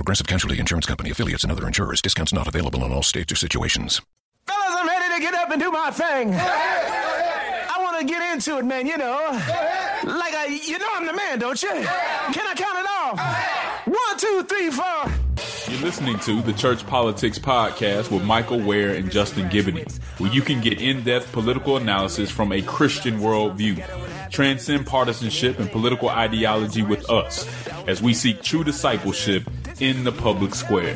Progressive Casualty Insurance Company affiliates and other insurers. Discounts not available in all states or situations. Fellas, I'm ready to get up and do my thing. I want to get into it, man, you know. Like, I, you know I'm the man, don't you? Can I count it off? One, two, three, four. You're listening to the Church Politics Podcast with Michael Wear and Justin Giboney, where you can get in depth political analysis from a Christian worldview. Transcend partisanship and political ideology with us as we seek true discipleship in the public square.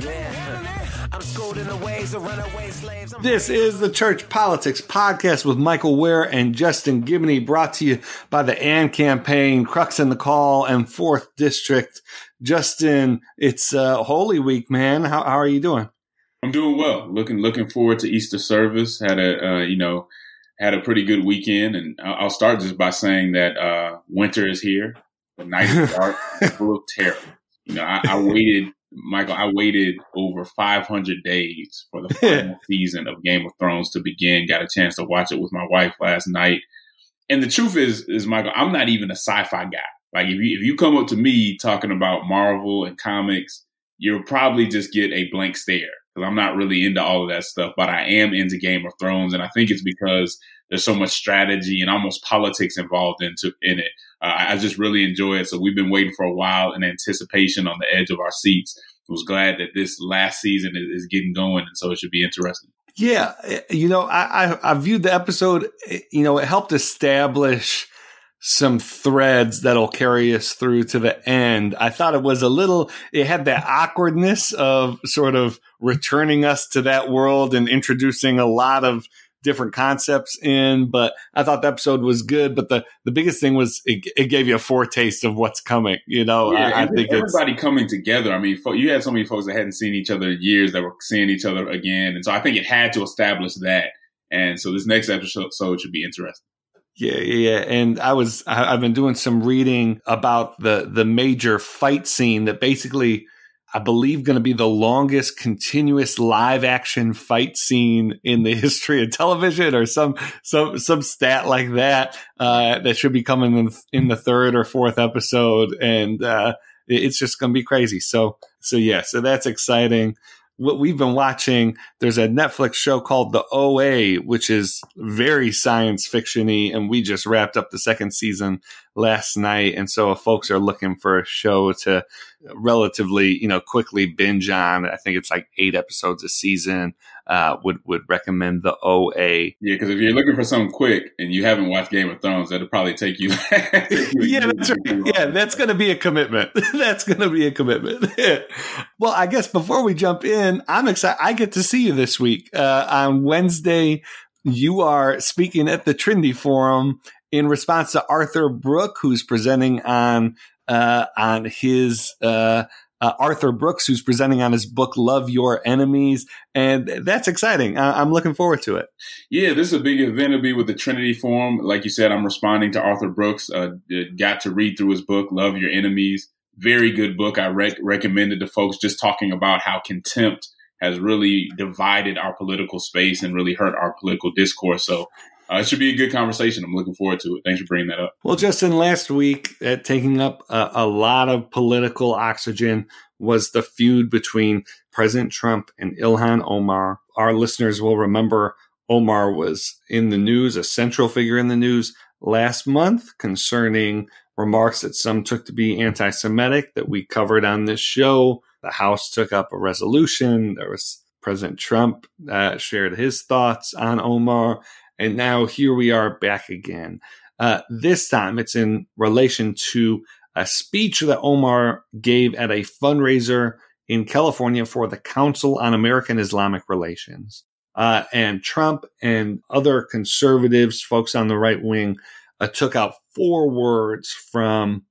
This is the Church Politics Podcast with Michael Wear and Justin Giboney, brought to you by the AND campaign, Crux in the Call, and 4th District. Justin, it's uh, Holy Week, man. How, how are you doing? I'm doing well. Looking looking forward to Easter service. Had a uh, you know had a pretty good weekend, and I'll start just by saying that uh, winter is here. The night is dark, full of terror. You know, I, I waited Michael, I waited over 500 days for the final season of Game of Thrones to begin. Got a chance to watch it with my wife last night. And the truth is, is Michael, I'm not even a sci-fi guy. Like if you if you come up to me talking about Marvel and comics, you'll probably just get a blank stare because I'm not really into all of that stuff. But I am into Game of Thrones, and I think it's because there's so much strategy and almost politics involved into in it. Uh, I just really enjoy it. So we've been waiting for a while in anticipation on the edge of our seats. I was glad that this last season is, getting going, and so it should be interesting. Yeah, you know, I, I, I viewed the episode. You know, it helped establish some threads that'll carry us through to the end. I thought it was a little, it had that awkwardness of sort of returning us to that world and introducing a lot of different concepts in, but I thought the episode was good. But the, the biggest thing was it, it gave you a foretaste of what's coming. You know, yeah, I, I think everybody coming together. I mean, you had so many folks that hadn't seen each other in years that were seeing each other again. And so I think it had to establish that. And so this next episode so it should be interesting. Yeah, yeah, and I was I, have been doing some reading about the the major fight scene that basically I believe going to be the longest continuous live action fight scene in the history of television or some some some stat like that uh, that should be coming in, in the third or fourth episode. And uh, it's just going to be crazy. So so yeah so that's exciting. What we've been watching, there's a Netflix show called The OA, which is very science fictiony, and we just wrapped up the second season last night. And so if folks are looking for a show to relatively, you know, quickly binge on, I think it's like eight episodes a season uh, would would recommend the OA. Yeah, because if you're looking for something quick and you haven't watched Game of Thrones, that'll probably take you. yeah, that's right. Yeah, that's going to be a commitment. that's going to be a commitment. well, I guess before we jump in, I'm excited. I get to see you this week uh, on Wednesday. You are speaking at the Trinity Forum in response to Arthur Brooke, who's presenting on uh, on his uh, uh, Arthur Brooks, who's presenting on his book "Love Your Enemies," and that's exciting. I- am looking forward to it. Yeah, this is a big event to be with the Trinity Forum. Like you said, I'm responding to Arthur Brooks. Uh, got to read through his book "Love Your Enemies." Very good book. I rec- recommended to folks just talking about how contempt has really divided our political space and really hurt our political discourse. So uh, it should be a good conversation. I'm looking forward to it. Thanks for bringing that up. Well, Justin, last week, uh, taking up a, a lot of political oxygen was the feud between President Trump and Ilhan Omar. Our listeners will remember Omar was in the news, a central figure in the news last month concerning remarks that some took to be anti Semitic that we covered on this show. The House took up a resolution. There was President Trump uh, shared his thoughts on Omar. And now here we are back again. Uh, this time it's in relation to a speech that Omar gave at a fundraiser in California for the Council on American Islamic Relations. Uh, and Trump and other conservatives, folks on the right wing, uh, took out four words from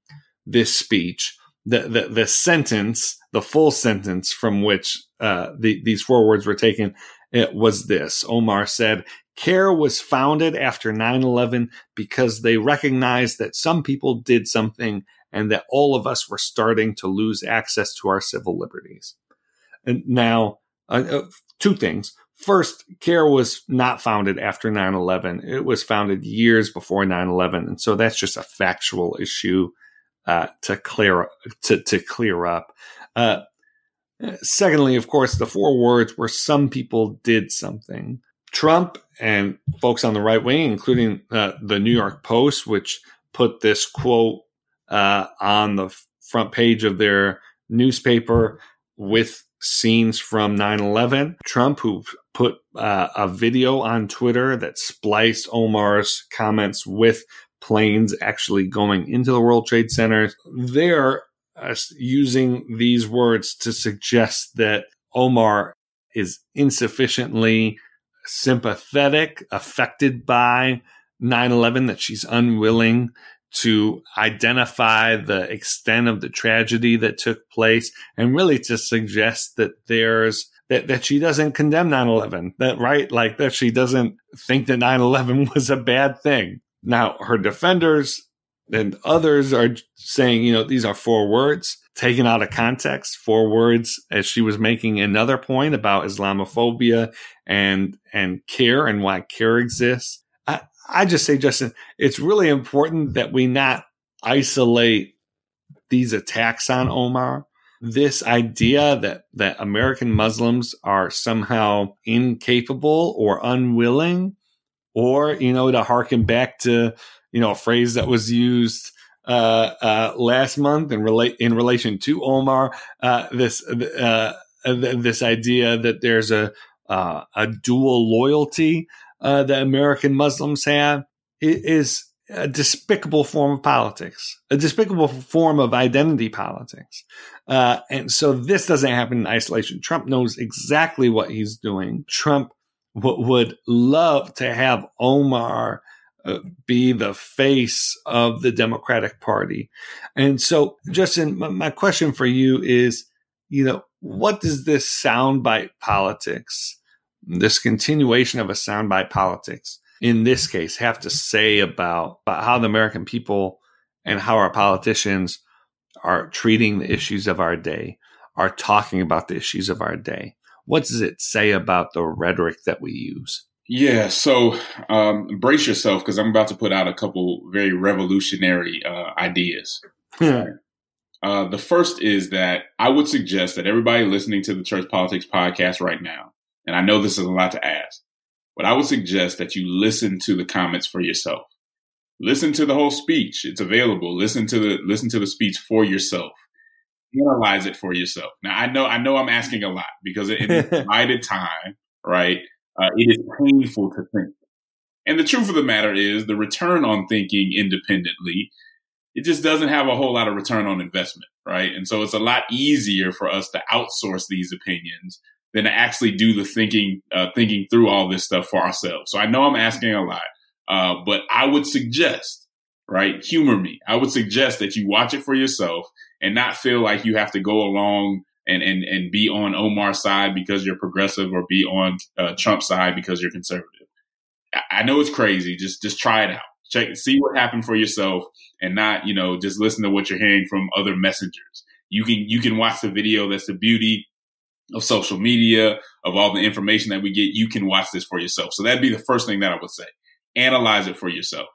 this speech. The, the, the sentence, the full sentence from which uh, the, these four words were taken, it was this. Omar said, CAIR was founded after 9 11 because they recognized that some people did something and that all of us were starting to lose access to our civil liberties. And now, uh, uh, two things. First, CAIR was not founded after 9 11. It was founded years before 9 11. And so that's just a factual issue uh, to clear to, to clear up. Uh, secondly, of course, the four words were some people did something. Trump and folks on the right wing, including uh, the New York Post, which put this quote uh, on the front page of their newspaper with scenes from 9-11 trump who put uh, a video on twitter that spliced omar's comments with planes actually going into the world trade center. They're uh, using these words to suggest that omar is insufficiently sympathetic affected by 9-11 that she's unwilling to identify the extent of the tragedy that took place and really to suggest that there's that, that she doesn't condemn 9-11 that right? Like that she doesn't think that 9-11 was a bad thing. Now her defenders and others are saying you know these are four words taken out of context four words as she was making another point about islamophobia and and CAIR and why CAIR exists I just say, Justin, it's really important that we not isolate these attacks on Omar. This idea that, that American Muslims are somehow incapable or unwilling, or, you know, to harken back to, you know, a phrase that was used last month in relate in relation to Omar, uh, this uh, this idea that there's a uh, a dual loyalty uh, that American Muslims have is a despicable form of politics, a despicable form of identity politics. Uh, and so this doesn't happen in isolation. Trump knows exactly what he's doing. Trump w- would love to have Omar uh, Uh, be the face of the Democratic Party. And so, Justin, my, my question for you is, you know, what does this soundbite politics this continuation of a soundbite politics in this case have to say about, about how the American people and how our politicians are treating the issues of our day, are talking about the issues of our day? What does it say about the rhetoric that we use? Yeah, so um, brace yourself because I'm about to put out a couple very revolutionary uh, ideas. uh, the first is that I would suggest that everybody listening to the Church Politics podcast right now and I know this is a lot to ask, but I would suggest that you listen to the comments for yourself. Listen to the whole speech. It's available. Listen to the listen to the speech for yourself. Analyze it for yourself. Now I know I know I'm asking a lot because in divided time, right? Uh, it is painful to think. And the truth of the matter is, the return on thinking independently, it just doesn't have a whole lot of return on investment, right? And so it's a lot easier for us to outsource these opinions than to actually do the thinking, uh, thinking through all this stuff for ourselves. So I know I'm asking a lot, uh, but I would suggest, right? Humor me. I would suggest that you watch it for yourself and not feel like you have to go along and, and, and be on Omar's side because you're progressive or be on uh, Trump's side because you're conservative. I, know it's crazy. Just, just try it out. Check, see what happened for yourself and not, you know, just listen to what you're hearing from other messengers. You can, you can watch the video. That's the beauty of social media, of all the information that we get, you can watch this for yourself. So that'd be the first thing that I would say. analyze it for yourself.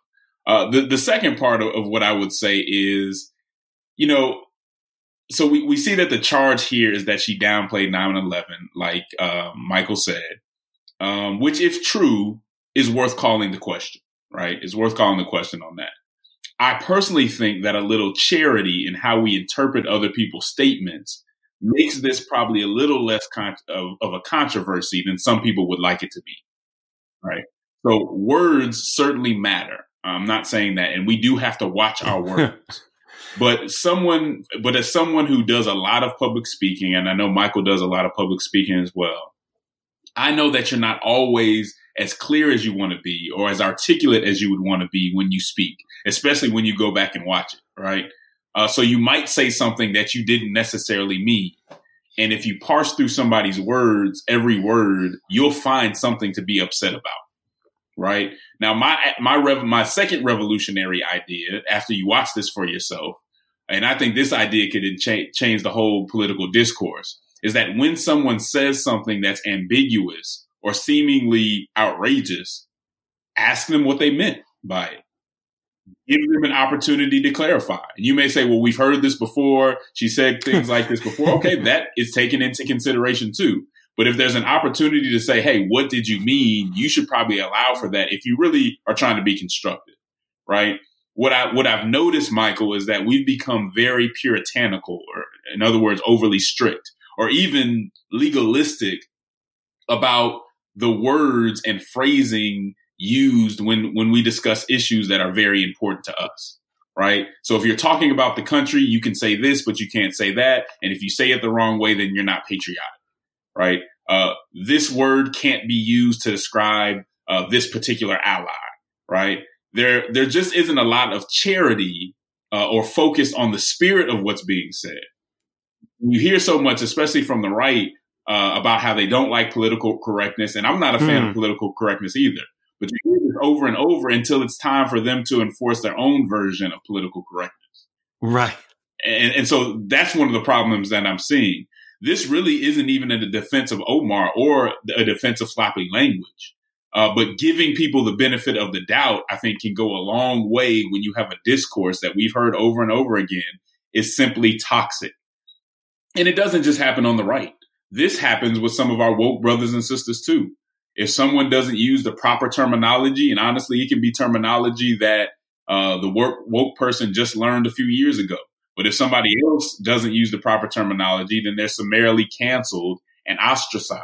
Uh, the, the second part of, of what I would say is, you know, so we, we see that the charge here is that she downplayed 9 11, like uh, Michael said, um, which, if true, is worth calling the question, right? It's worth calling the question on that. I personally think that a little charity in how we interpret other people's statements makes this probably a little less con- of, of a controversy than some people would like it to be, right? So words certainly matter. I'm not saying that, and we do have to watch our words. But someone, but as someone who does a lot of public speaking, and I know Michael does a lot of public speaking as well, I know that you're not always as clear as you want to be or as articulate as you would want to be when you speak, especially when you go back and watch it, right? Uh, so you might say something that you didn't necessarily mean. And if you parse through somebody's words, every word, you'll find something to be upset about. Right now, my my rev- my second revolutionary idea after you watch this for yourself, and I think this idea could cha- change the whole political discourse, is that when someone says something that's ambiguous or seemingly outrageous, ask them what they meant by it. Give them an opportunity to clarify. And you may say, well, we've heard this before. She said things like this before. Okay, that is taken into consideration too. But if there's an opportunity to say, hey, what did you mean? You should probably allow for that if you really are trying to be constructive, right? What I what I've noticed, Michael, is that we've become very puritanical, or in other words, overly strict, or even legalistic about the words and phrasing used when when we discuss issues that are very important to us right? So if you're talking about the country you can say this but you can't say that. And if you say it the wrong way then you're not patriotic right? Uh, this word can't be used to describe uh, this particular ally right there there just isn't a lot of charity uh, or focus on the spirit of what's being said you hear so much especially from the right uh, about how they don't like political correctness. And I'm not a fan mm. of hmm. political correctness either. But you hear this over and over until it's time for them to enforce their own version of political correctness. Right. And, and so that's one of the problems that I'm seeing. This really isn't even a defense of Omar or a defense of sloppy language. Uh, but giving people the benefit of the doubt, I think, can go a long way when you have a discourse that we've heard over and over again is simply toxic. And it doesn't just happen on the right. This happens with some of our woke brothers and sisters too. If someone doesn't use the proper terminology, and honestly, it can be terminology that uh, the woke, woke person just learned a few years ago. But if somebody else doesn't use the proper terminology, then they're summarily canceled and ostracized.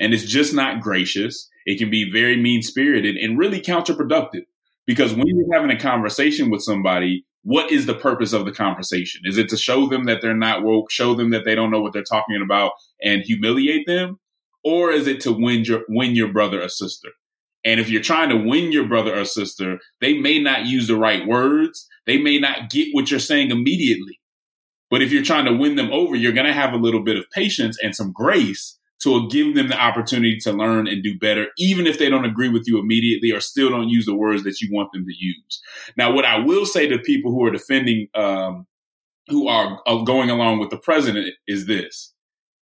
And it's just not gracious. It can be very mean spirited and really counterproductive because when you're having a conversation with somebody, what is the purpose of the conversation? Is it to show them that they're not woke, show them that they don't know what they're talking about and humiliate them? Or is it to win your, win your brother or sister? And if you're trying to win your brother or sister, they may not use the right words. They may not get what you're saying immediately. But if you're trying to win them over, you're going to have a little bit of patience and some grace to give them the opportunity to learn and do better, even if they don't agree with you immediately or still don't use the words that you want them to use. Now, what I will say to people who are defending, um, who are uh, going along with the president is this.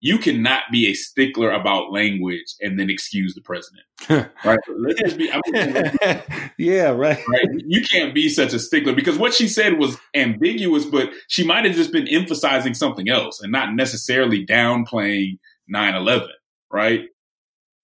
You cannot be a stickler about language and then excuse the president. right? Let's just be, yeah, right. right. You can't be such a stickler because what she said was ambiguous, but she might have just been emphasizing something else and not necessarily downplaying 9-11, right?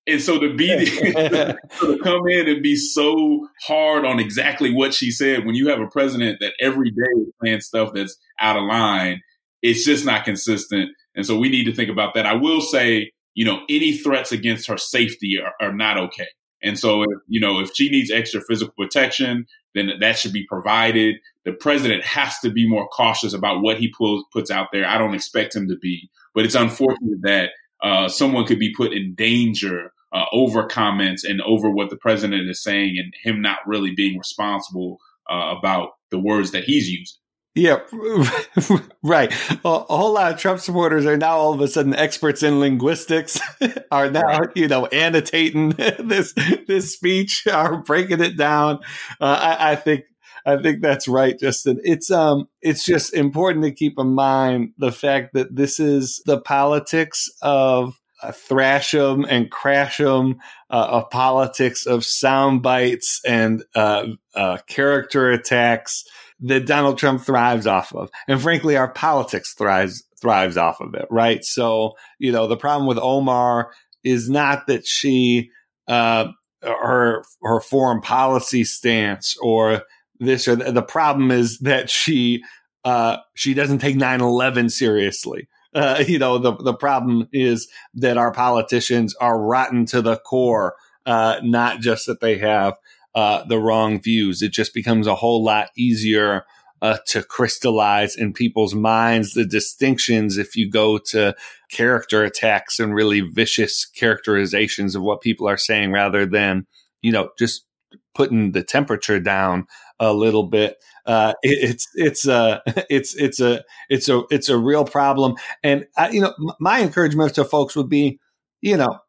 And so to be to come in and be so hard on exactly what she said when you have a president that every day is saying stuff that's out of line, it's just not consistent. And so we need to think about that. I will say, you know, any threats against her safety are, are not okay. And so, if, you know, if she needs extra physical protection, then that should be provided. The president has to be more cautious about what he pulls, puts out there. I don't expect him to be, but it's unfortunate that uh, someone could be put in danger uh, over comments and over what the president is saying and him not really being responsible uh, about the words that he's using. Yeah, right. A, a, whole lot of Trump supporters are now all of a sudden experts in linguistics, are now, you know, annotating this, this speech, are breaking it down. Uh, I, I, think I think that's right, Justin. It's um, it's just important to keep in mind the fact that this is the politics of uh, thrash them and crash them, uh, a politics of sound bites and uh, uh, character attacks that Donald Trump thrives off of. And frankly, our politics thrives thrives off of it, right? So, you know, the problem with Omar is not that she uh, her her foreign policy stance or this or th- the problem is that she uh, she doesn't take 9-11 seriously. Uh, you know the the problem is that our politicians are rotten to the core uh, not just that they have uh, the wrong views. It just becomes a whole lot easier uh, to crystallize in people's minds the distinctions if you go to character attacks and really vicious characterizations of what people are saying rather than, you know, just putting the temperature down a little bit. Uh, it, it's it's a it's it's a it's a it's a real problem. And I, you know, my encouragement to folks would be, you know,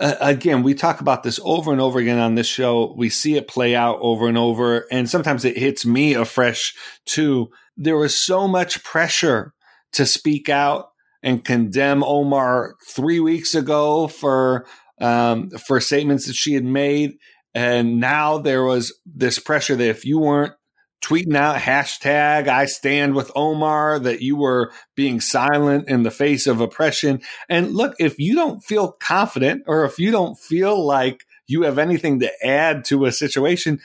uh, again, we talk about this over and over again on this show. We see it play out over and over, and sometimes it hits me afresh too. There was so much pressure to speak out and condemn Omar three weeks ago for um, for statements that she had made, and now there was this pressure that if you weren't tweeting out hashtag I stand with Omar, that you were being silent in the face of oppression. And look, if you don't feel confident or if you don't feel like you have anything to add to a situation,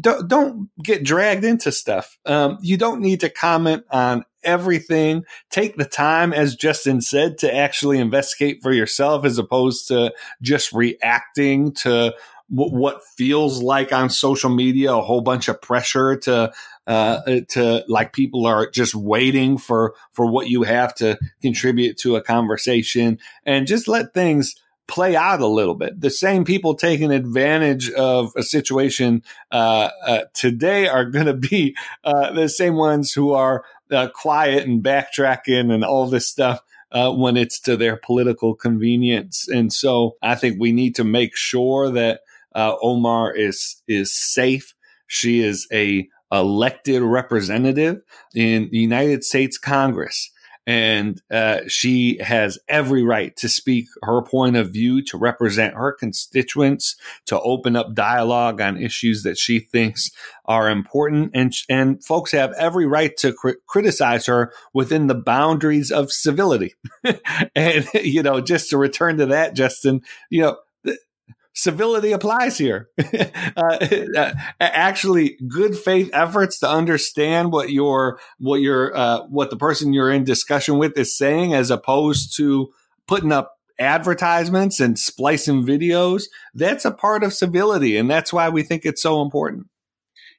don't, don't get dragged into stuff. Um, you don't need to comment on everything. Take the time, as Justin said, to actually investigate for yourself as opposed to just reacting to what feels like on social media a whole bunch of pressure to uh, to like people are just waiting for for what you have to contribute to a conversation and just let things play out a little bit. The same people taking advantage of a situation uh, uh, today are going to be uh, the same ones who are uh, quiet and backtracking and all this stuff. Uh, when it's to their political convenience. And so I think we need to make sure that uh, Omar is is safe. She is a elected representative in the United States Congress. And uh, she has every right to speak her point of view, to represent her constituents, to open up dialogue on issues that she thinks are important. And, and folks have every right to cr- criticize her within the boundaries of civility. and, you know, just to return to that, Justin, you know, civility applies here. Uh, uh, actually, good faith efforts to understand what your what your uh, what the person you're in discussion with is saying, as opposed to putting up advertisements and splicing videos. That's a part of civility, and that's why we think it's so important.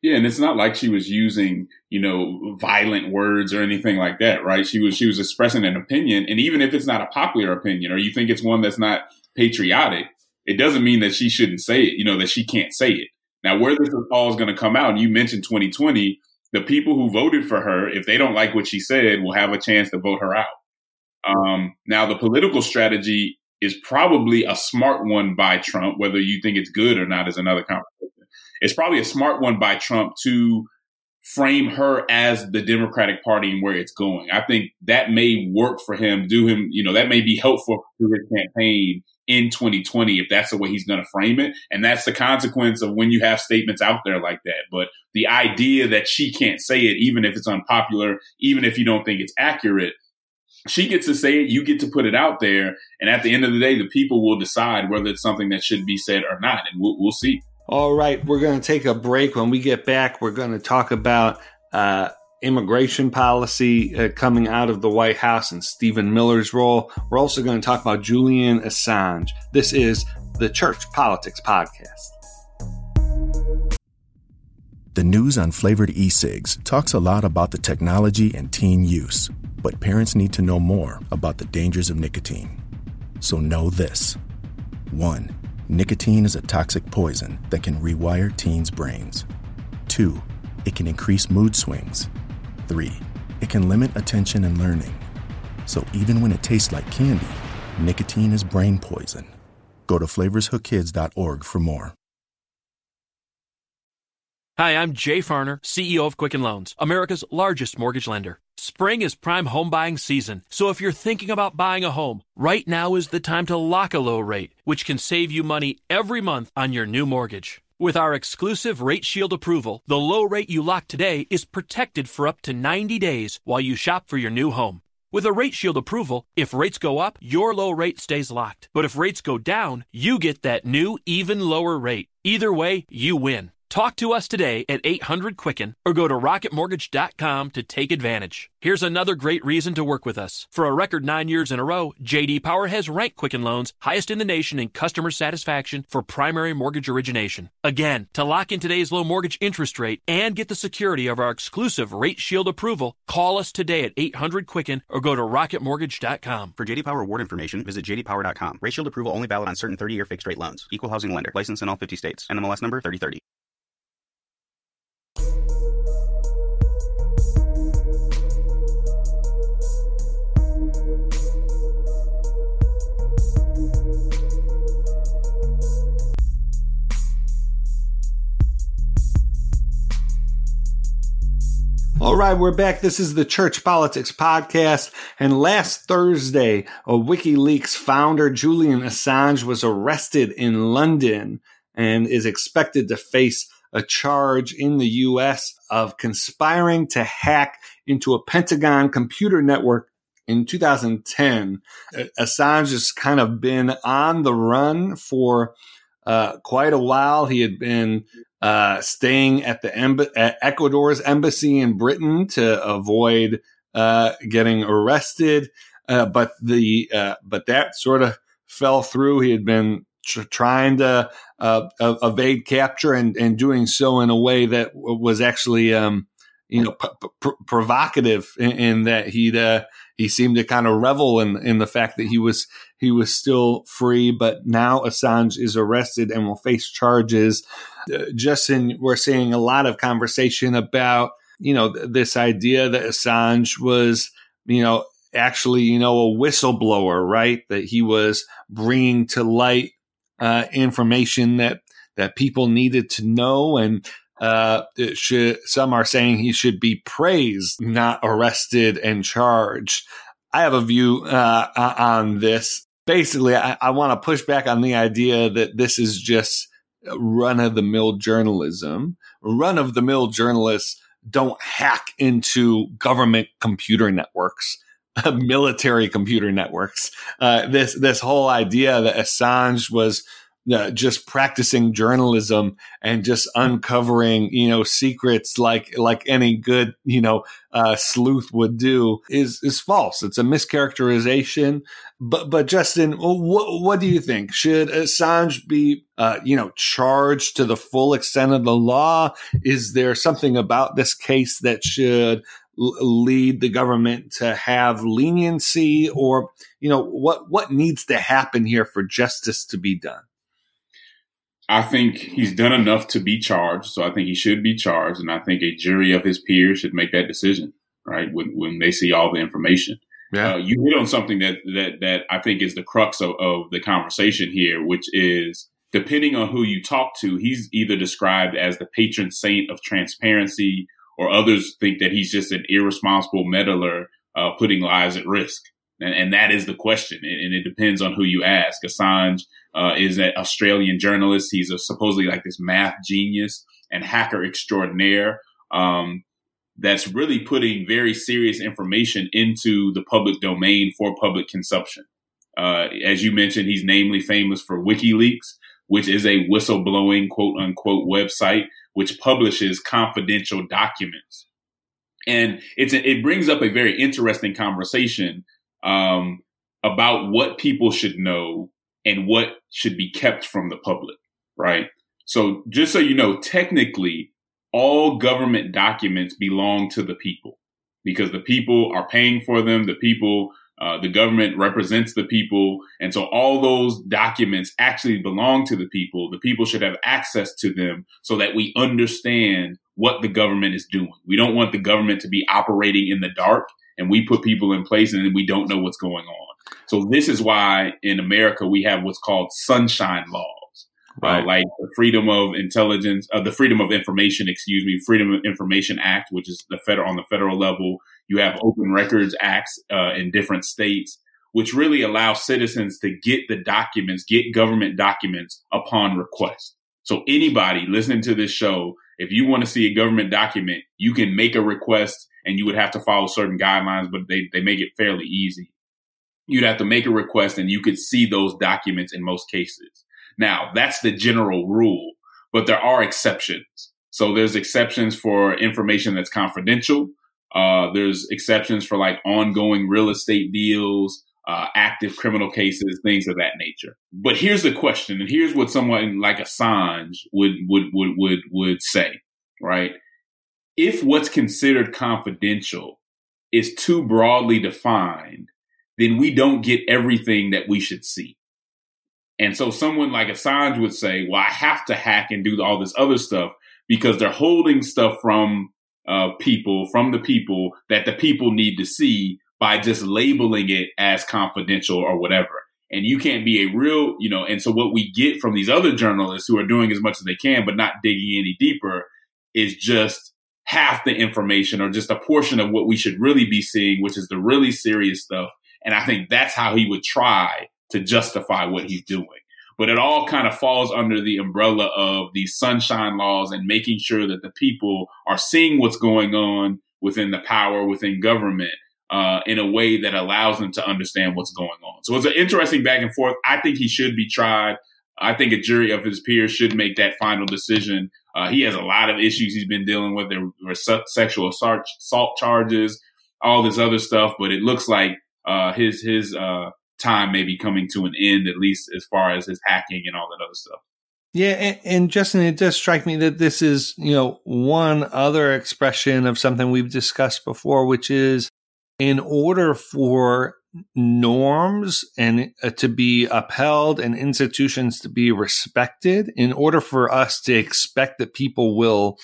Yeah, and it's not like she was using, you know, violent words or anything like that, right? She was she was expressing an opinion, and even if it's not a popular opinion, or you think it's one that's not patriotic, it doesn't mean that she shouldn't say it, you know, that she can't say it. Now, where this all is going to come out, and you mentioned 2020, the people who voted for her, if they don't like what she said, will have a chance to vote her out. Um, now, the political strategy is probably a smart one by Trump, whether you think it's good or not is another conversation. It's probably a smart one by Trump to frame her as the Democratic Party and where it's going. I think that may work for him, do him, you know, that may be helpful to his campaign in 2020 if that's the way he's going to frame it. And that's the consequence of when you have statements out there like that. But the idea that she can't say it, even if it's unpopular, even if you don't think it's accurate, she gets to say it, you get to put it out there. And at the end of the day, the people will decide whether it's something that should be said or not. And we'll, we'll see. All right. We're going to take a break. When we get back, we're going to talk about uh, immigration policy uh, coming out of the White House and Stephen Miller's role. We're also going to talk about Julian Assange. This is the Church Politics Podcast. The news on flavored e cigs talks a lot about the technology and teen use, but parents need to know more about the dangers of nicotine. So know this 1. Nicotine is a toxic poison that can rewire teens' brains. 2. It can increase mood swings 3. It can limit attention and learning. So even when it tastes like candy, nicotine is brain poison. Go to flavorshookkids.org for more. Hi, I'm Jay Farner, CEO of Quicken Loans, America's largest mortgage lender. Spring is prime home buying season, so if you're thinking about buying a home, right now is the time to lock a low rate, which can save you money every month on your new mortgage. With our exclusive Rate Shield approval, the low rate you lock today is protected for up to 90 days while you shop for your new home. With a Rate Shield approval, if rates go up, your low rate stays locked. But if rates go down, you get that new, even lower rate. Either way, you win. Talk to us today at 800 Quicken or go to rocketmortgage.com to take advantage. Here's another great reason to work with us. For a record nine years in a row, JD Power has ranked Quicken Loans highest in the nation in customer satisfaction for primary mortgage origination. Again, to lock in today's low mortgage interest rate and get the security of our exclusive Rate Shield approval, call us today at 800 Quicken or go to rocketmortgage.com. For JD Power award information, visit jdpower.com. Rate Shield approval only valid on certain 30-year fixed rate loans. Equal housing lender. License in all 50 states. NMLS number 3030. All right, we're back. This is the Church Politics Podcast. And last Thursday, a WikiLeaks founder, Julian Assange, was arrested in London and is expected to face a charge in the U.S. of conspiring to hack into a Pentagon computer network in 2010. Assange has kind of been on the run for uh, quite a while. He had been uh, staying at the emb- at Ecuador's embassy in Britain to avoid uh, getting arrested. Uh, but the uh, but that sort of fell through. He had been tr- trying to uh, evade capture and, and doing so in a way that was actually um, you know p- provocative in, in, that he'd uh, he seemed to kind of revel in in the fact that he was he was still free. But now Assange is arrested and will face charges uh, Justin, we're seeing a lot of conversation about, you know, th- this idea that Assange was, you know, actually, you know, a whistleblower, right? That he was bringing to light uh, information that that people needed to know, and uh, should, some are saying he should be praised, not arrested and charged. I have a view uh, on this. Basically, I, I want to push back on the idea that this is just run of the mill journalism. Run of the mill journalists don't hack into government computer networks, military computer networks. Uh, this this whole idea that Assange was uh, just practicing journalism and just uncovering you know secrets like like any good you know uh, sleuth would do is is false. It's a mischaracterization. But but Justin, what what do you think? Should Assange be uh, you know charged to the full extent of the law? Is there something about this case that should lead the government to have leniency or you know what what needs to happen here for justice to be done I think he's done enough to be charged, so I think he should be charged, and I think a jury of his peers should make that decision, right? When when they see all the information. Yeah. Uh, you hit on something that that that I think is the crux of, of the conversation here, which is depending on who you talk to, he's either described as the patron saint of transparency, or others think that he's just an irresponsible meddler uh, putting lives at risk. And, and, that is the question. And, and, it depends on who you ask. Assange uh, is an Australian journalist. He's a, supposedly like this math genius and hacker extraordinaire. Um, that's really putting very serious information into the public domain for public consumption. Uh, as you mentioned, he's namely famous for WikiLeaks, which is a whistleblowing quote unquote website which publishes confidential documents. And it's it brings up a very interesting conversation um, about what people should know and what should be kept from the public, right? So just so you know, technically, all government documents belong to the people because the people are paying for them. The people, uh, the government represents the people. And so all those documents actually belong to the people. The people should have access to them so that we understand what the government is doing. We don't want the government to be operating in the dark and we put people in place and we don't know what's going on. So this is why in America we have what's called sunshine laws, Right. uh, like the Freedom of Intelligence, uh, the Freedom of Information, excuse me, Freedom of Information Act, which is the federal on the federal level. You have Open Records Acts uh, in different states, which really allow citizens to get the documents, get government documents upon request. So anybody listening to this show, if you want to see a government document, you can make a request and you would have to follow certain guidelines, but they, they make it fairly easy. You'd have to make a request and you could see those documents in most cases. Now, that's the general rule, but there are exceptions. So there's exceptions for information that's confidential. Uh, there's exceptions for like ongoing real estate deals, uh, active criminal cases, things of that nature. But here's the question, and here's what someone like Assange would would would would would say, right? If what's considered confidential is too broadly defined, then we don't get everything that we should see. And so someone like Assange would say, well, I have to hack and do all this other stuff because they're holding stuff from uh, people, from the people that the people need to see by just labeling it as confidential or whatever. And you can't be a real, you know, and so what we get from these other journalists who are doing as much as they can, but not digging any deeper is just half the information or just a portion of what we should really be seeing, which is the really serious stuff. And I think that's how he would try to justify what he's doing. But it all kind of falls under the umbrella of these sunshine laws and making sure that the people are seeing what's going on within the power, within government, uh, in a way that allows them to understand what's going on. So it's an interesting back and forth. I think he should be tried. I think a jury of his peers should make that final decision. Uh, he has a lot of issues he's been dealing with. There were sexual assault charges, all this other stuff, but it looks like uh, his his uh, time may be coming to an end, at least as far as his hacking and all that other stuff. Yeah, and, and, Justin, it does strike me that this is, you know, one other expression of something we've discussed before, which is in order for norms and uh, to be upheld and institutions to be respected, in order for us to expect that people will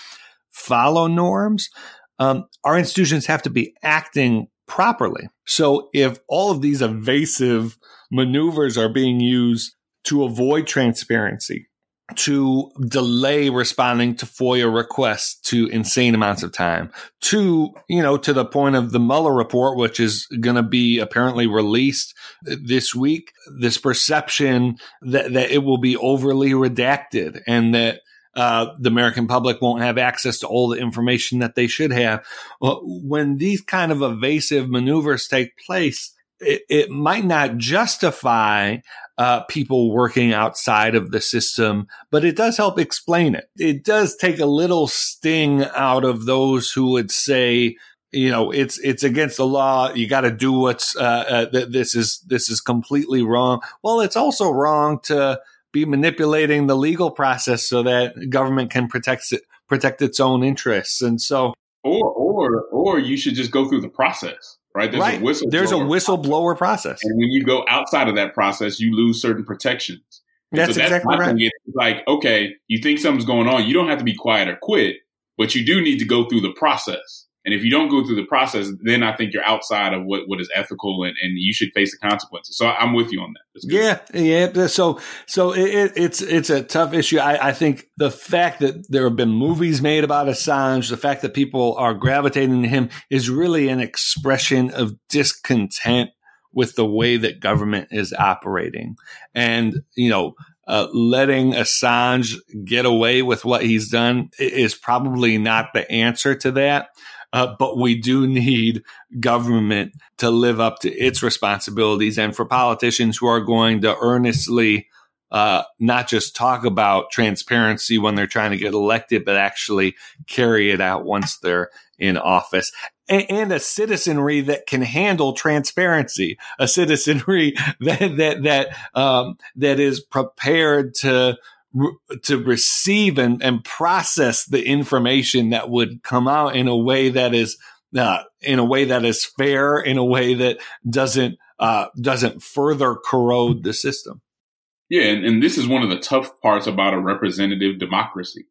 follow norms, um, our institutions have to be acting properly. So if all of these evasive maneuvers are being used to avoid transparency, to delay responding to FOIA requests to insane amounts of time, to, you know, to the point of the Mueller report, which is going to be apparently released this week, this perception that, that it will be overly redacted and that uh, the American public won't have access to all the information that they should have. When these kind of evasive maneuvers take place, it, it might not justify uh, people working outside of the system, but it does help explain it. It does take a little sting out of those who would say, you know, it's it's against the law. You got to do what's uh, uh, th- this is this is completely wrong. Well, it's also wrong to be manipulating the legal process so that government can protect it, protect its own interests. And so, or or or you should just go through the process, right? There's right. a whistleblower. There's a whistleblower process, and when you go outside of that process, you lose certain protections. That's, so that's exactly right. It's like, okay, you think something's going on, you don't have to be quiet or quit, but you do need to go through the process. And if you don't go through the process, then I think you're outside of what, what is ethical and, and you should face the consequences. So I'm with you on that. Yeah. Yeah. So, so it, it's, it's a tough issue. I, I think the fact that there have been movies made about Assange, the fact that people are gravitating to him is really an expression of discontent with the way that government is operating. And, you know, uh, letting Assange get away with what he's done is probably not the answer to that. Uh, but we do need government to live up to its responsibilities and for politicians who are going to earnestly uh, not just talk about transparency when they're trying to get elected, but actually carry it out once they're in office. And, and a citizenry that can handle transparency, a citizenry that that that um, that is prepared to to receive and, and process the information that would come out in a way that is uh, in a way that is fair, in a way that doesn't uh, doesn't further corrode the system. Yeah, and, and, this is one of the tough parts about a representative democracy.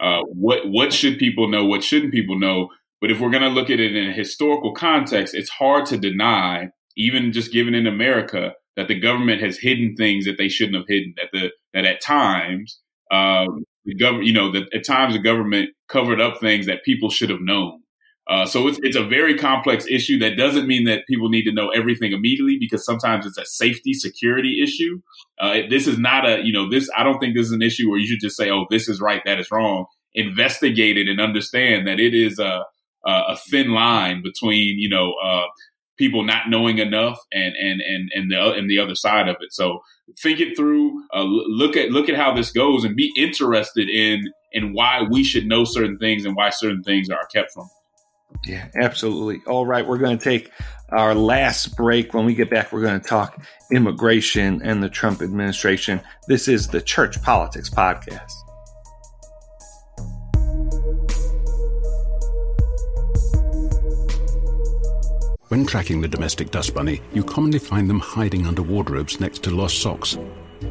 Uh, what what should people know? What shouldn't people know? But if we're going to look at it in a historical context, it's hard to deny, even just given in America, that the government has hidden things that they shouldn't have hidden. That the that at times um, the government, you know, that at times the government covered up things that people should have known. Uh, so it's it's a very complex issue. That doesn't mean that people need to know everything immediately because sometimes it's a safety security issue. Uh, this is not a you know this. I don't think this is an issue where you should just say, "Oh, this is right, that is wrong." Investigate it and understand that it is a a thin line between you know uh, people not knowing enough and and and and the and the other side of it. So think it through. Uh, look at look at how this goes and be interested in in why we should know certain things and why certain things are kept from. Yeah, absolutely. All right, we're going to take our last break. When we get back, we're going to talk immigration and the Trump administration. This is the Church Politics Podcast. When tracking the domestic dust bunny, you commonly find them hiding under wardrobes next to lost socks.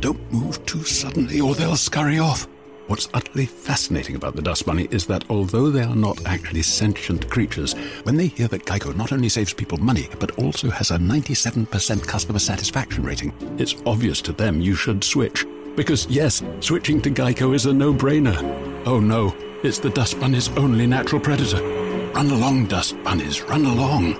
Don't move too suddenly or they'll scurry off. What's utterly fascinating about the dust bunny is that although they are not actually sentient creatures, when they hear that Geico not only saves people money, but also has a 97% customer satisfaction rating, it's obvious to them you should switch. Because yes, switching to Geico is a no-brainer. Oh no, it's the dust bunny's only natural predator. Run along, dust bunnies, run along.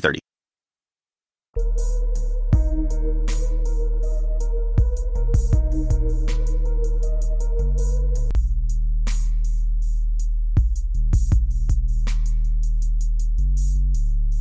3030.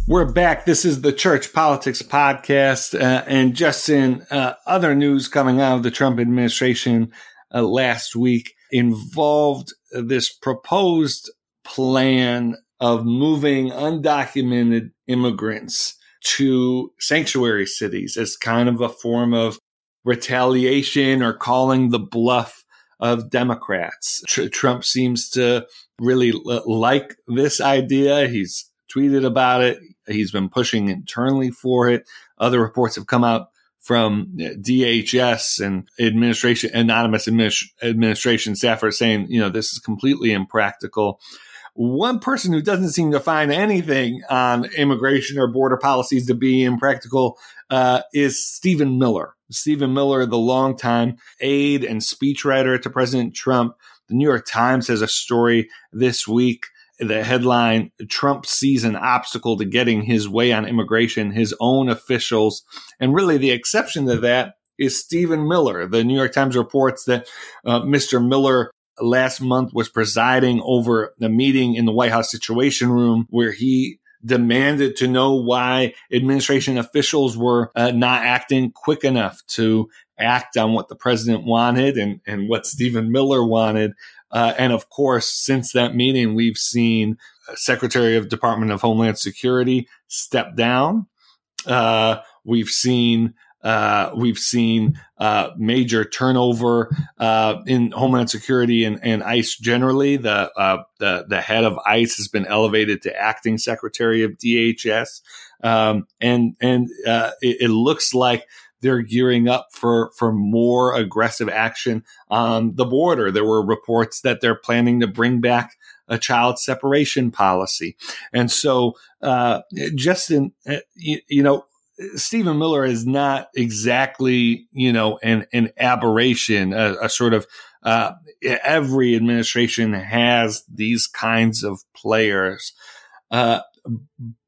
We're back. This is the Church Politics Podcast. Uh, and just in uh, other news coming out of the Trump administration uh, last week involved this proposed plan of moving undocumented immigrants to sanctuary cities as kind of a form of retaliation or calling the bluff of Democrats. Tr- Trump seems to really l- like this idea. He's tweeted about it. He's been pushing internally for it. Other reports have come out from uh, DHS and administration, anonymous administration staffers saying, you know, this is completely impractical. One person who doesn't seem to find anything on immigration or border policies to be impractical uh, is Stephen Miller. Stephen Miller, the longtime aide and speechwriter to President Trump. The New York Times has a story this week. The headline Trump sees an obstacle to getting his way on immigration, his own officials. And really, the exception to that is Stephen Miller. The New York Times reports that uh, Mr. Miller last month was presiding over a meeting in the White House Situation Room where he demanded to know why administration officials were uh, not acting quick enough to act on what the president wanted and, and what Stephen Miller wanted. Uh, and of course, since that meeting, we've seen Secretary of Department of Homeland Security step down. Uh, we've seen uh, we've seen uh, major turnover uh, in Homeland Security and, and ICE generally. The, uh, the the head of ICE has been elevated to acting Secretary of DHS, um, and and uh, it, it, looks like they're gearing up for for more aggressive action on the border. There were reports that they're planning to bring back a child separation policy, and so uh, Justin, you, you know Stephen Miller is not exactly, you know, an, an aberration, a, a sort of, uh, every administration has these kinds of players. Uh,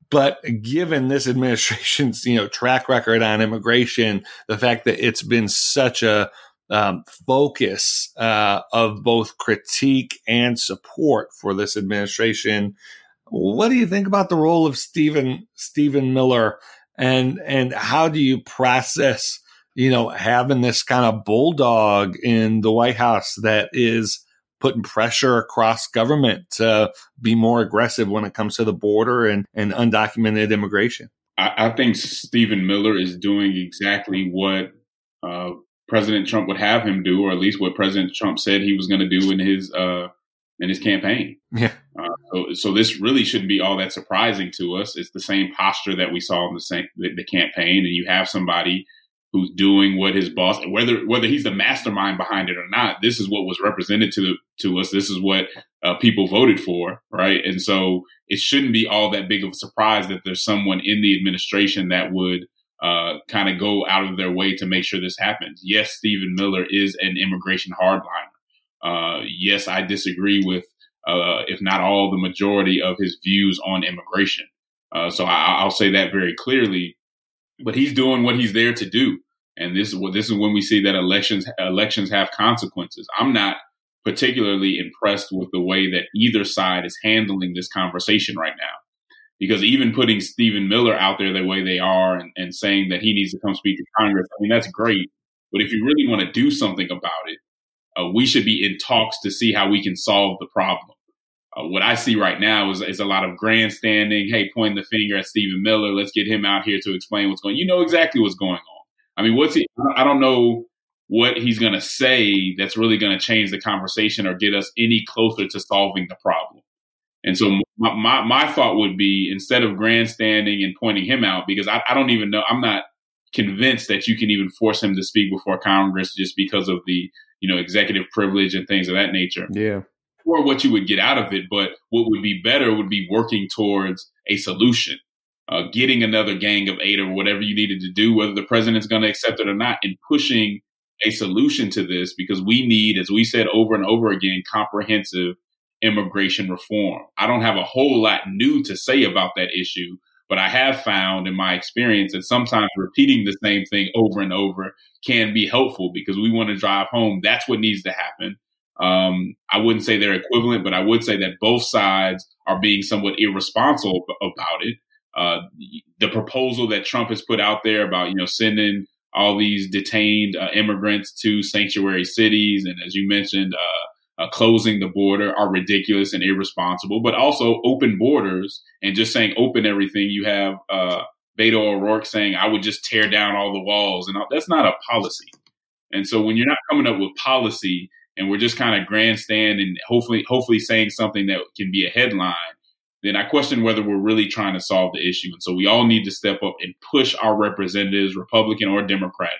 but given this administration's, you know, track record on immigration, the fact that it's been such a, um, focus uh, of both critique and support for this administration. What do you think about the role of Stephen Stephen Miller and and how do you process you know having this kind of bulldog in the White House that is putting pressure across government to be more aggressive when it comes to the border and, and undocumented immigration. I, I think Stephen Miller is doing exactly what uh, President Trump would have him do, or at least what President Trump said he was going to do in his uh, in his campaign. Yeah. Uh, so, this really shouldn't be all that surprising to us. It's the same posture that we saw in the same the, campaign, and you have somebody who's doing what his boss, whether whether he's the mastermind behind it or not. This is what was represented to to us. This is what uh, people voted for, right? And so it shouldn't be all that big of a surprise that there's someone in the administration that would uh, kind of go out of their way to make sure this happens. Yes, Stephen Miller is an immigration hardliner. Uh, yes, I disagree with, uh, if not all, the majority of his views on immigration. Uh, so I, will say that very clearly. But he's doing what he's there to do, and this is what this is when we see that elections elections have consequences. I'm not particularly impressed with the way that either side is handling this conversation right now because even putting Stephen Miller out there the way they are and, and saying that he needs to come speak to Congress, I mean, that's great. But if you really want to do something about it, uh, we should be in talks to see how we can solve the problem. Uh, what I see right now is, is a lot of grandstanding. Hey, pointing the finger at Stephen Miller. Let's get him out here to explain what's going. On. You know exactly what's going on. I mean, what's he? I don't know what he's going to say that's really going to change the conversation or get us any closer to solving the problem. And so my, my, my, thought would be instead of grandstanding and pointing him out, because I, I don't even know, I'm not convinced that you can even force him to speak before Congress just because of the, you know, executive privilege and things of that nature. Yeah. Or what you would get out of it. But what would be better would be working towards a solution, uh, getting another gang of eight or whatever you needed to do, whether the president's going to accept it or not, and pushing a solution to this because we need, as we said over and over again, comprehensive immigration reform. I don't have a whole lot new to say about that issue, but I have found in my experience that sometimes repeating the same thing over and over can be helpful because we want to drive home. That's what needs to happen. Um, I wouldn't say they're equivalent, but I would say that both sides are being somewhat irresponsible about it. Uh, the proposal that Trump has put out there about, you know, sending all these detained uh, immigrants to sanctuary cities. And as you mentioned, uh, uh, closing the border are ridiculous and irresponsible, but also open borders and just saying open everything. You have uh, Beto O'Rourke saying, I would just tear down all the walls. And that's not a policy. And so when you're not coming up with policy and we're just kind of grandstand and hopefully, hopefully saying something that can be a headline, then I question whether we're really trying to solve the issue. And so we all need to step up and push our representatives, Republican or Democrat,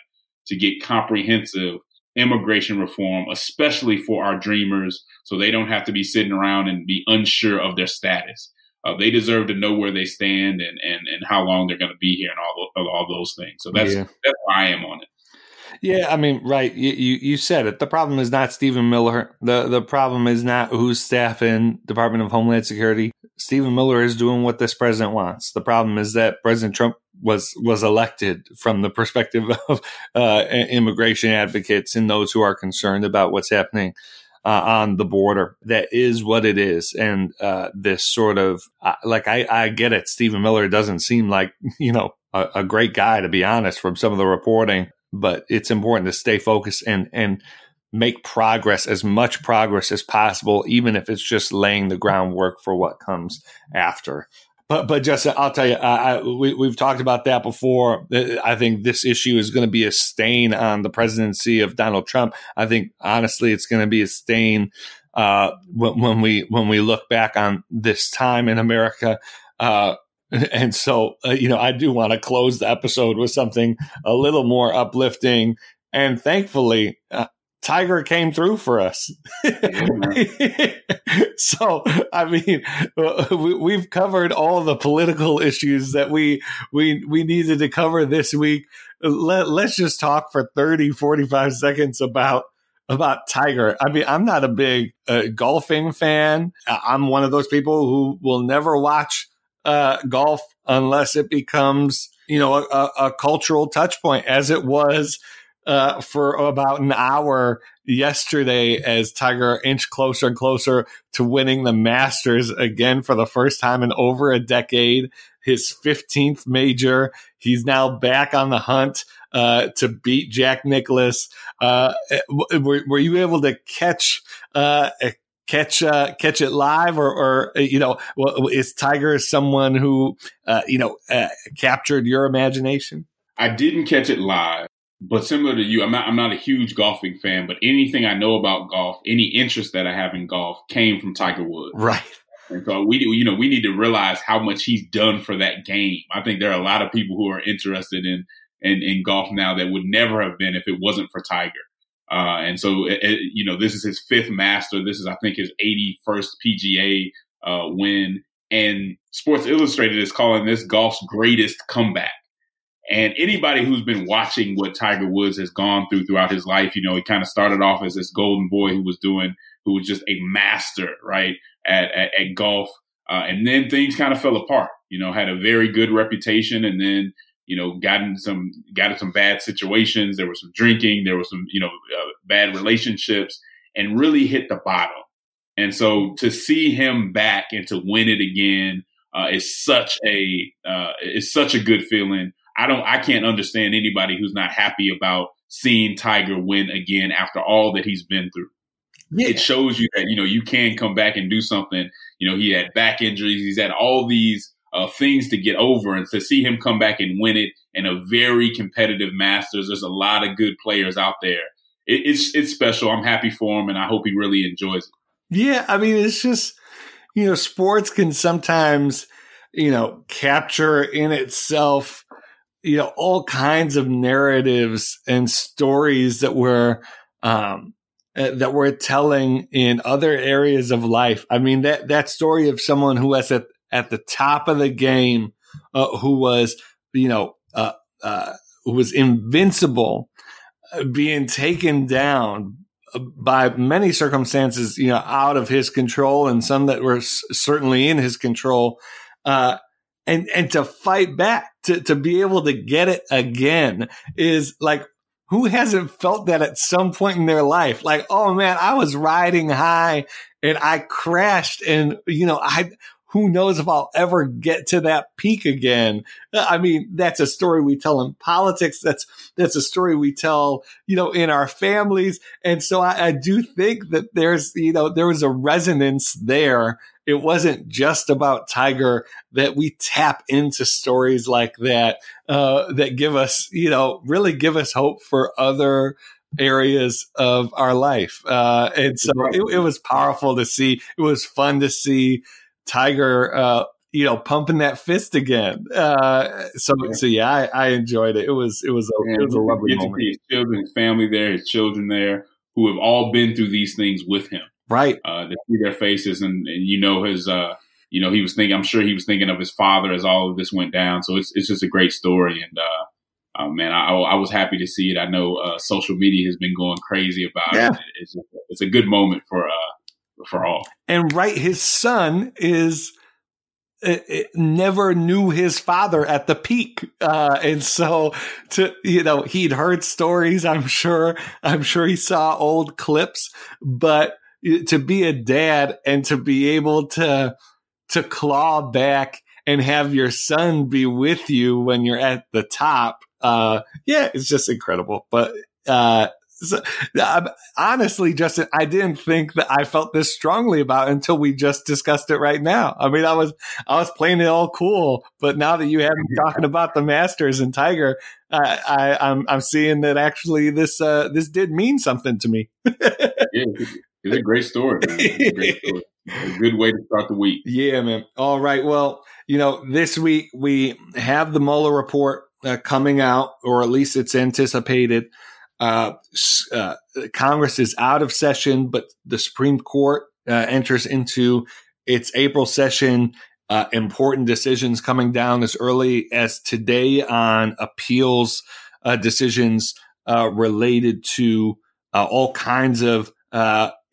to get comprehensive immigration reform, especially for our dreamers, so they don't have to be sitting around and be unsure of their status. Uh, they deserve to know where they stand and, and, and how long they're going to be here and all, all those things. So that's, yeah. that's where I am on it. Yeah, I mean, right. You, you, you said it. The problem is not Stephen Miller. The the problem is not who's staffing Department of Homeland Security. Stephen Miller is doing what this president wants. The problem is that President Trump was was elected from the perspective of uh, immigration advocates and those who are concerned about what's happening uh, on the border. That is what it is, and uh, this sort of uh, like I, I get it. Stephen Miller doesn't seem like you know a, a great guy to be honest from some of the reporting, but it's important to stay focused and and make progress as much progress as possible, even if it's just laying the groundwork for what comes after. But but Justin, I'll tell you, I, we, we've talked about that before. I think this issue is going to be a stain on the presidency of Donald Trump. I think honestly, it's going to be a stain uh, when, when, we when we look back on this time in America. Uh, and so, uh, you know, I do want to close the episode with something a little more uplifting. And thankfully, uh, Tiger came through for us. so, I mean, we, have covered all the political issues that we we we needed to cover this week. Let, let's just talk for 30, 45 seconds about about Tiger. I mean, I'm not a big uh, golfing fan. I'm one of those people who will never watch uh, golf unless it becomes, you know, a, a cultural touch point as it was uh, for about an hour yesterday as Tiger inched closer and closer to winning the Masters again for the first time in over a decade. His 15th major. He's now back on the hunt uh, to beat Jack Nicklaus. Uh, were, were, you able to catch uh, catch uh, catch it live, or, or you know, is Tiger someone who uh, you know uh, captured your imagination? I didn't catch it live, but similar to you, I'm not I'm not a huge golfing fan, but anything I know about golf, any interest that I have in golf came from Tiger Woods. Right. And so we, you know, we need to realize how much he's done for that game. I think there are a lot of people who are interested in in, in golf now that would never have been if it wasn't for Tiger. Uh, and so, it, it, you know, this is his fifth master. This is, I think, his 81st PGA uh, win. And Sports Illustrated is calling this golf's greatest comeback. And anybody who's been watching what Tiger Woods has gone through throughout his life, you know, he kind of started off as this golden boy who was doing, who was just a master, right, at, at, at golf. Uh, and then things kind of fell apart, you know, had a very good reputation. And then, you know, got in some, got in some bad situations. There was some drinking. There was some, you know, uh, bad relationships and really hit the bottom. And so to see him back and to win it again, uh, is such a, uh, is such a good feeling. I don't, I can't understand anybody who's not happy about seeing Tiger win again after all that he's been through. Yeah. It shows you that, you know, you can come back and do something. You know, he had back injuries. He's had all these uh, things to get over and to see him come back and win it in a very competitive Masters. There's a lot of good players out there. It, it's, it's special. I'm happy for him and I hope he really enjoys it. Yeah. I mean, it's just, you know, sports can sometimes, you know, capture in itself you know all kinds of narratives and stories that we're um, uh, that we're telling in other areas of life. I mean that that story of someone who has at at the top of the game, uh, who was you know uh, uh who was invincible, uh, being taken down by many circumstances, you know, out of his control, and some that were s- certainly in his control. Uh, and and to fight back to to be able to get it again is like who hasn't felt that at some point in their life like oh man i was riding high and i crashed and you know i who knows if I'll ever get to that peak again. I mean, that's a story we tell in politics. That's, that's a story we tell, you know, in our families. And so I, I do think that there's, you know, there was a resonance there. It wasn't just about Tiger that we tap into stories like that, uh, that give us, you know, really give us hope for other areas of our life. Uh, and so it, it was powerful to see. It was fun to see Tiger, uh, you know, pumping that fist again. Uh, so, yeah. so yeah, I, I, enjoyed it. It was, it was a, it was a lovely moment. His children, his family there, his children there, who have all been through these things with him. Right. Uh, to see their faces and, and, you know, his, uh, you know, he was thinking, I'm sure he was thinking of his father as all of this went down. So it's, it's just a great story. And, uh, uh man, I, I was happy to see it. I know, uh, social media has been going crazy about yeah. it. It's, it's a good moment for, uh, for all. And right, his son is it, it never knew his father at the peak, uh, and so to you know he'd heard stories. I'm sure. I'm sure he saw old clips, but to be a dad and to be able to to claw back and have your son be with you when you're at the top uh yeah it's just incredible but uh so, uh, honestly, Justin, I didn't think that I felt this strongly about until we just discussed it right now. I mean, I was I was playing it all cool, but now that you have me talking about the Masters and Tiger, I, I I'm, I'm seeing that actually this uh, this did mean something to me. yeah, it's a great story. A, great story. a good way to start the week. Yeah, man. All right. Well, you know, this week we have the Mueller report uh, coming out, or at least it's anticipated. Uh, uh, Congress is out of session, but the Supreme Court uh, enters into its April session. Uh, important decisions coming down as early as today on appeals decisions related to all kinds of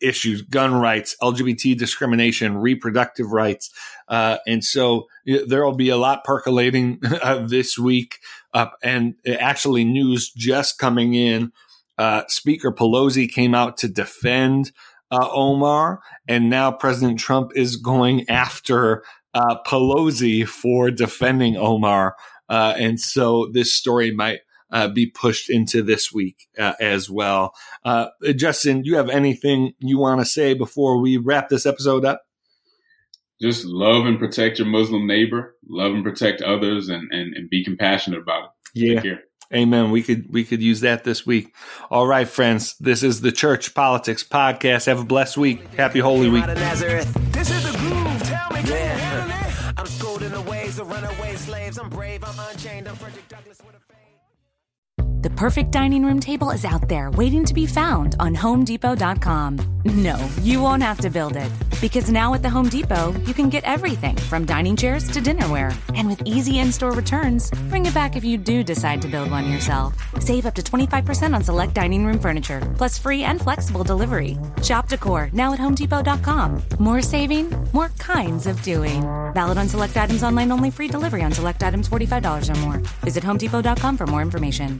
issues, gun rights, LGBT discrimination, reproductive rights. Uh, and so there will be a lot percolating uh, this week. Uh, and actually, news just coming in. Uh, Speaker Pelosi came out to defend uh, Omar, and now President Trump is going after uh, Pelosi for defending Omar. and so this story might uh, be pushed into this week uh, as well. Uh, Justin, do you have anything you want to say before we wrap this episode up? Just love and protect your Muslim neighbor, love and protect others, and, and, and be compassionate about it. Yeah. Amen. We could we could use that this week. All right, friends. This is the Church Politics Podcast. Have a blessed week. Happy Holy Week. This is the groove. Tell me, can you? I'm schooled in the ways of runaway slaves. I'm brave. I'm unchained. I'm Frederick Douglass with a The perfect dining room table is out there waiting to be found on HomeDepot.com. No, you won't have to build it. Because now at the Home Depot, you can get everything from dining chairs to dinnerware. And with easy in store returns, bring it back if you do decide to build one yourself. Save up to 25% on select dining room furniture, plus free and flexible delivery. Shop decor now at HomeDepot.com. More saving, more kinds of doing. Valid on select items online only, free delivery on select items $45 or more. Visit HomeDepot.com for more information.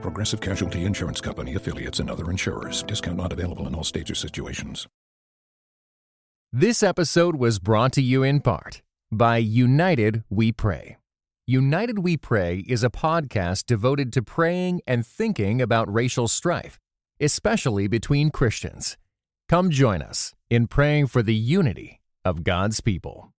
Progressive Casualty Insurance Company affiliates and other insurers. Discount not available in all states or situations. This episode was brought to you in part by United We Pray. United We Pray is a podcast devoted to praying and thinking about racial strife, especially between Christians. Come join us in praying for the unity of God's people.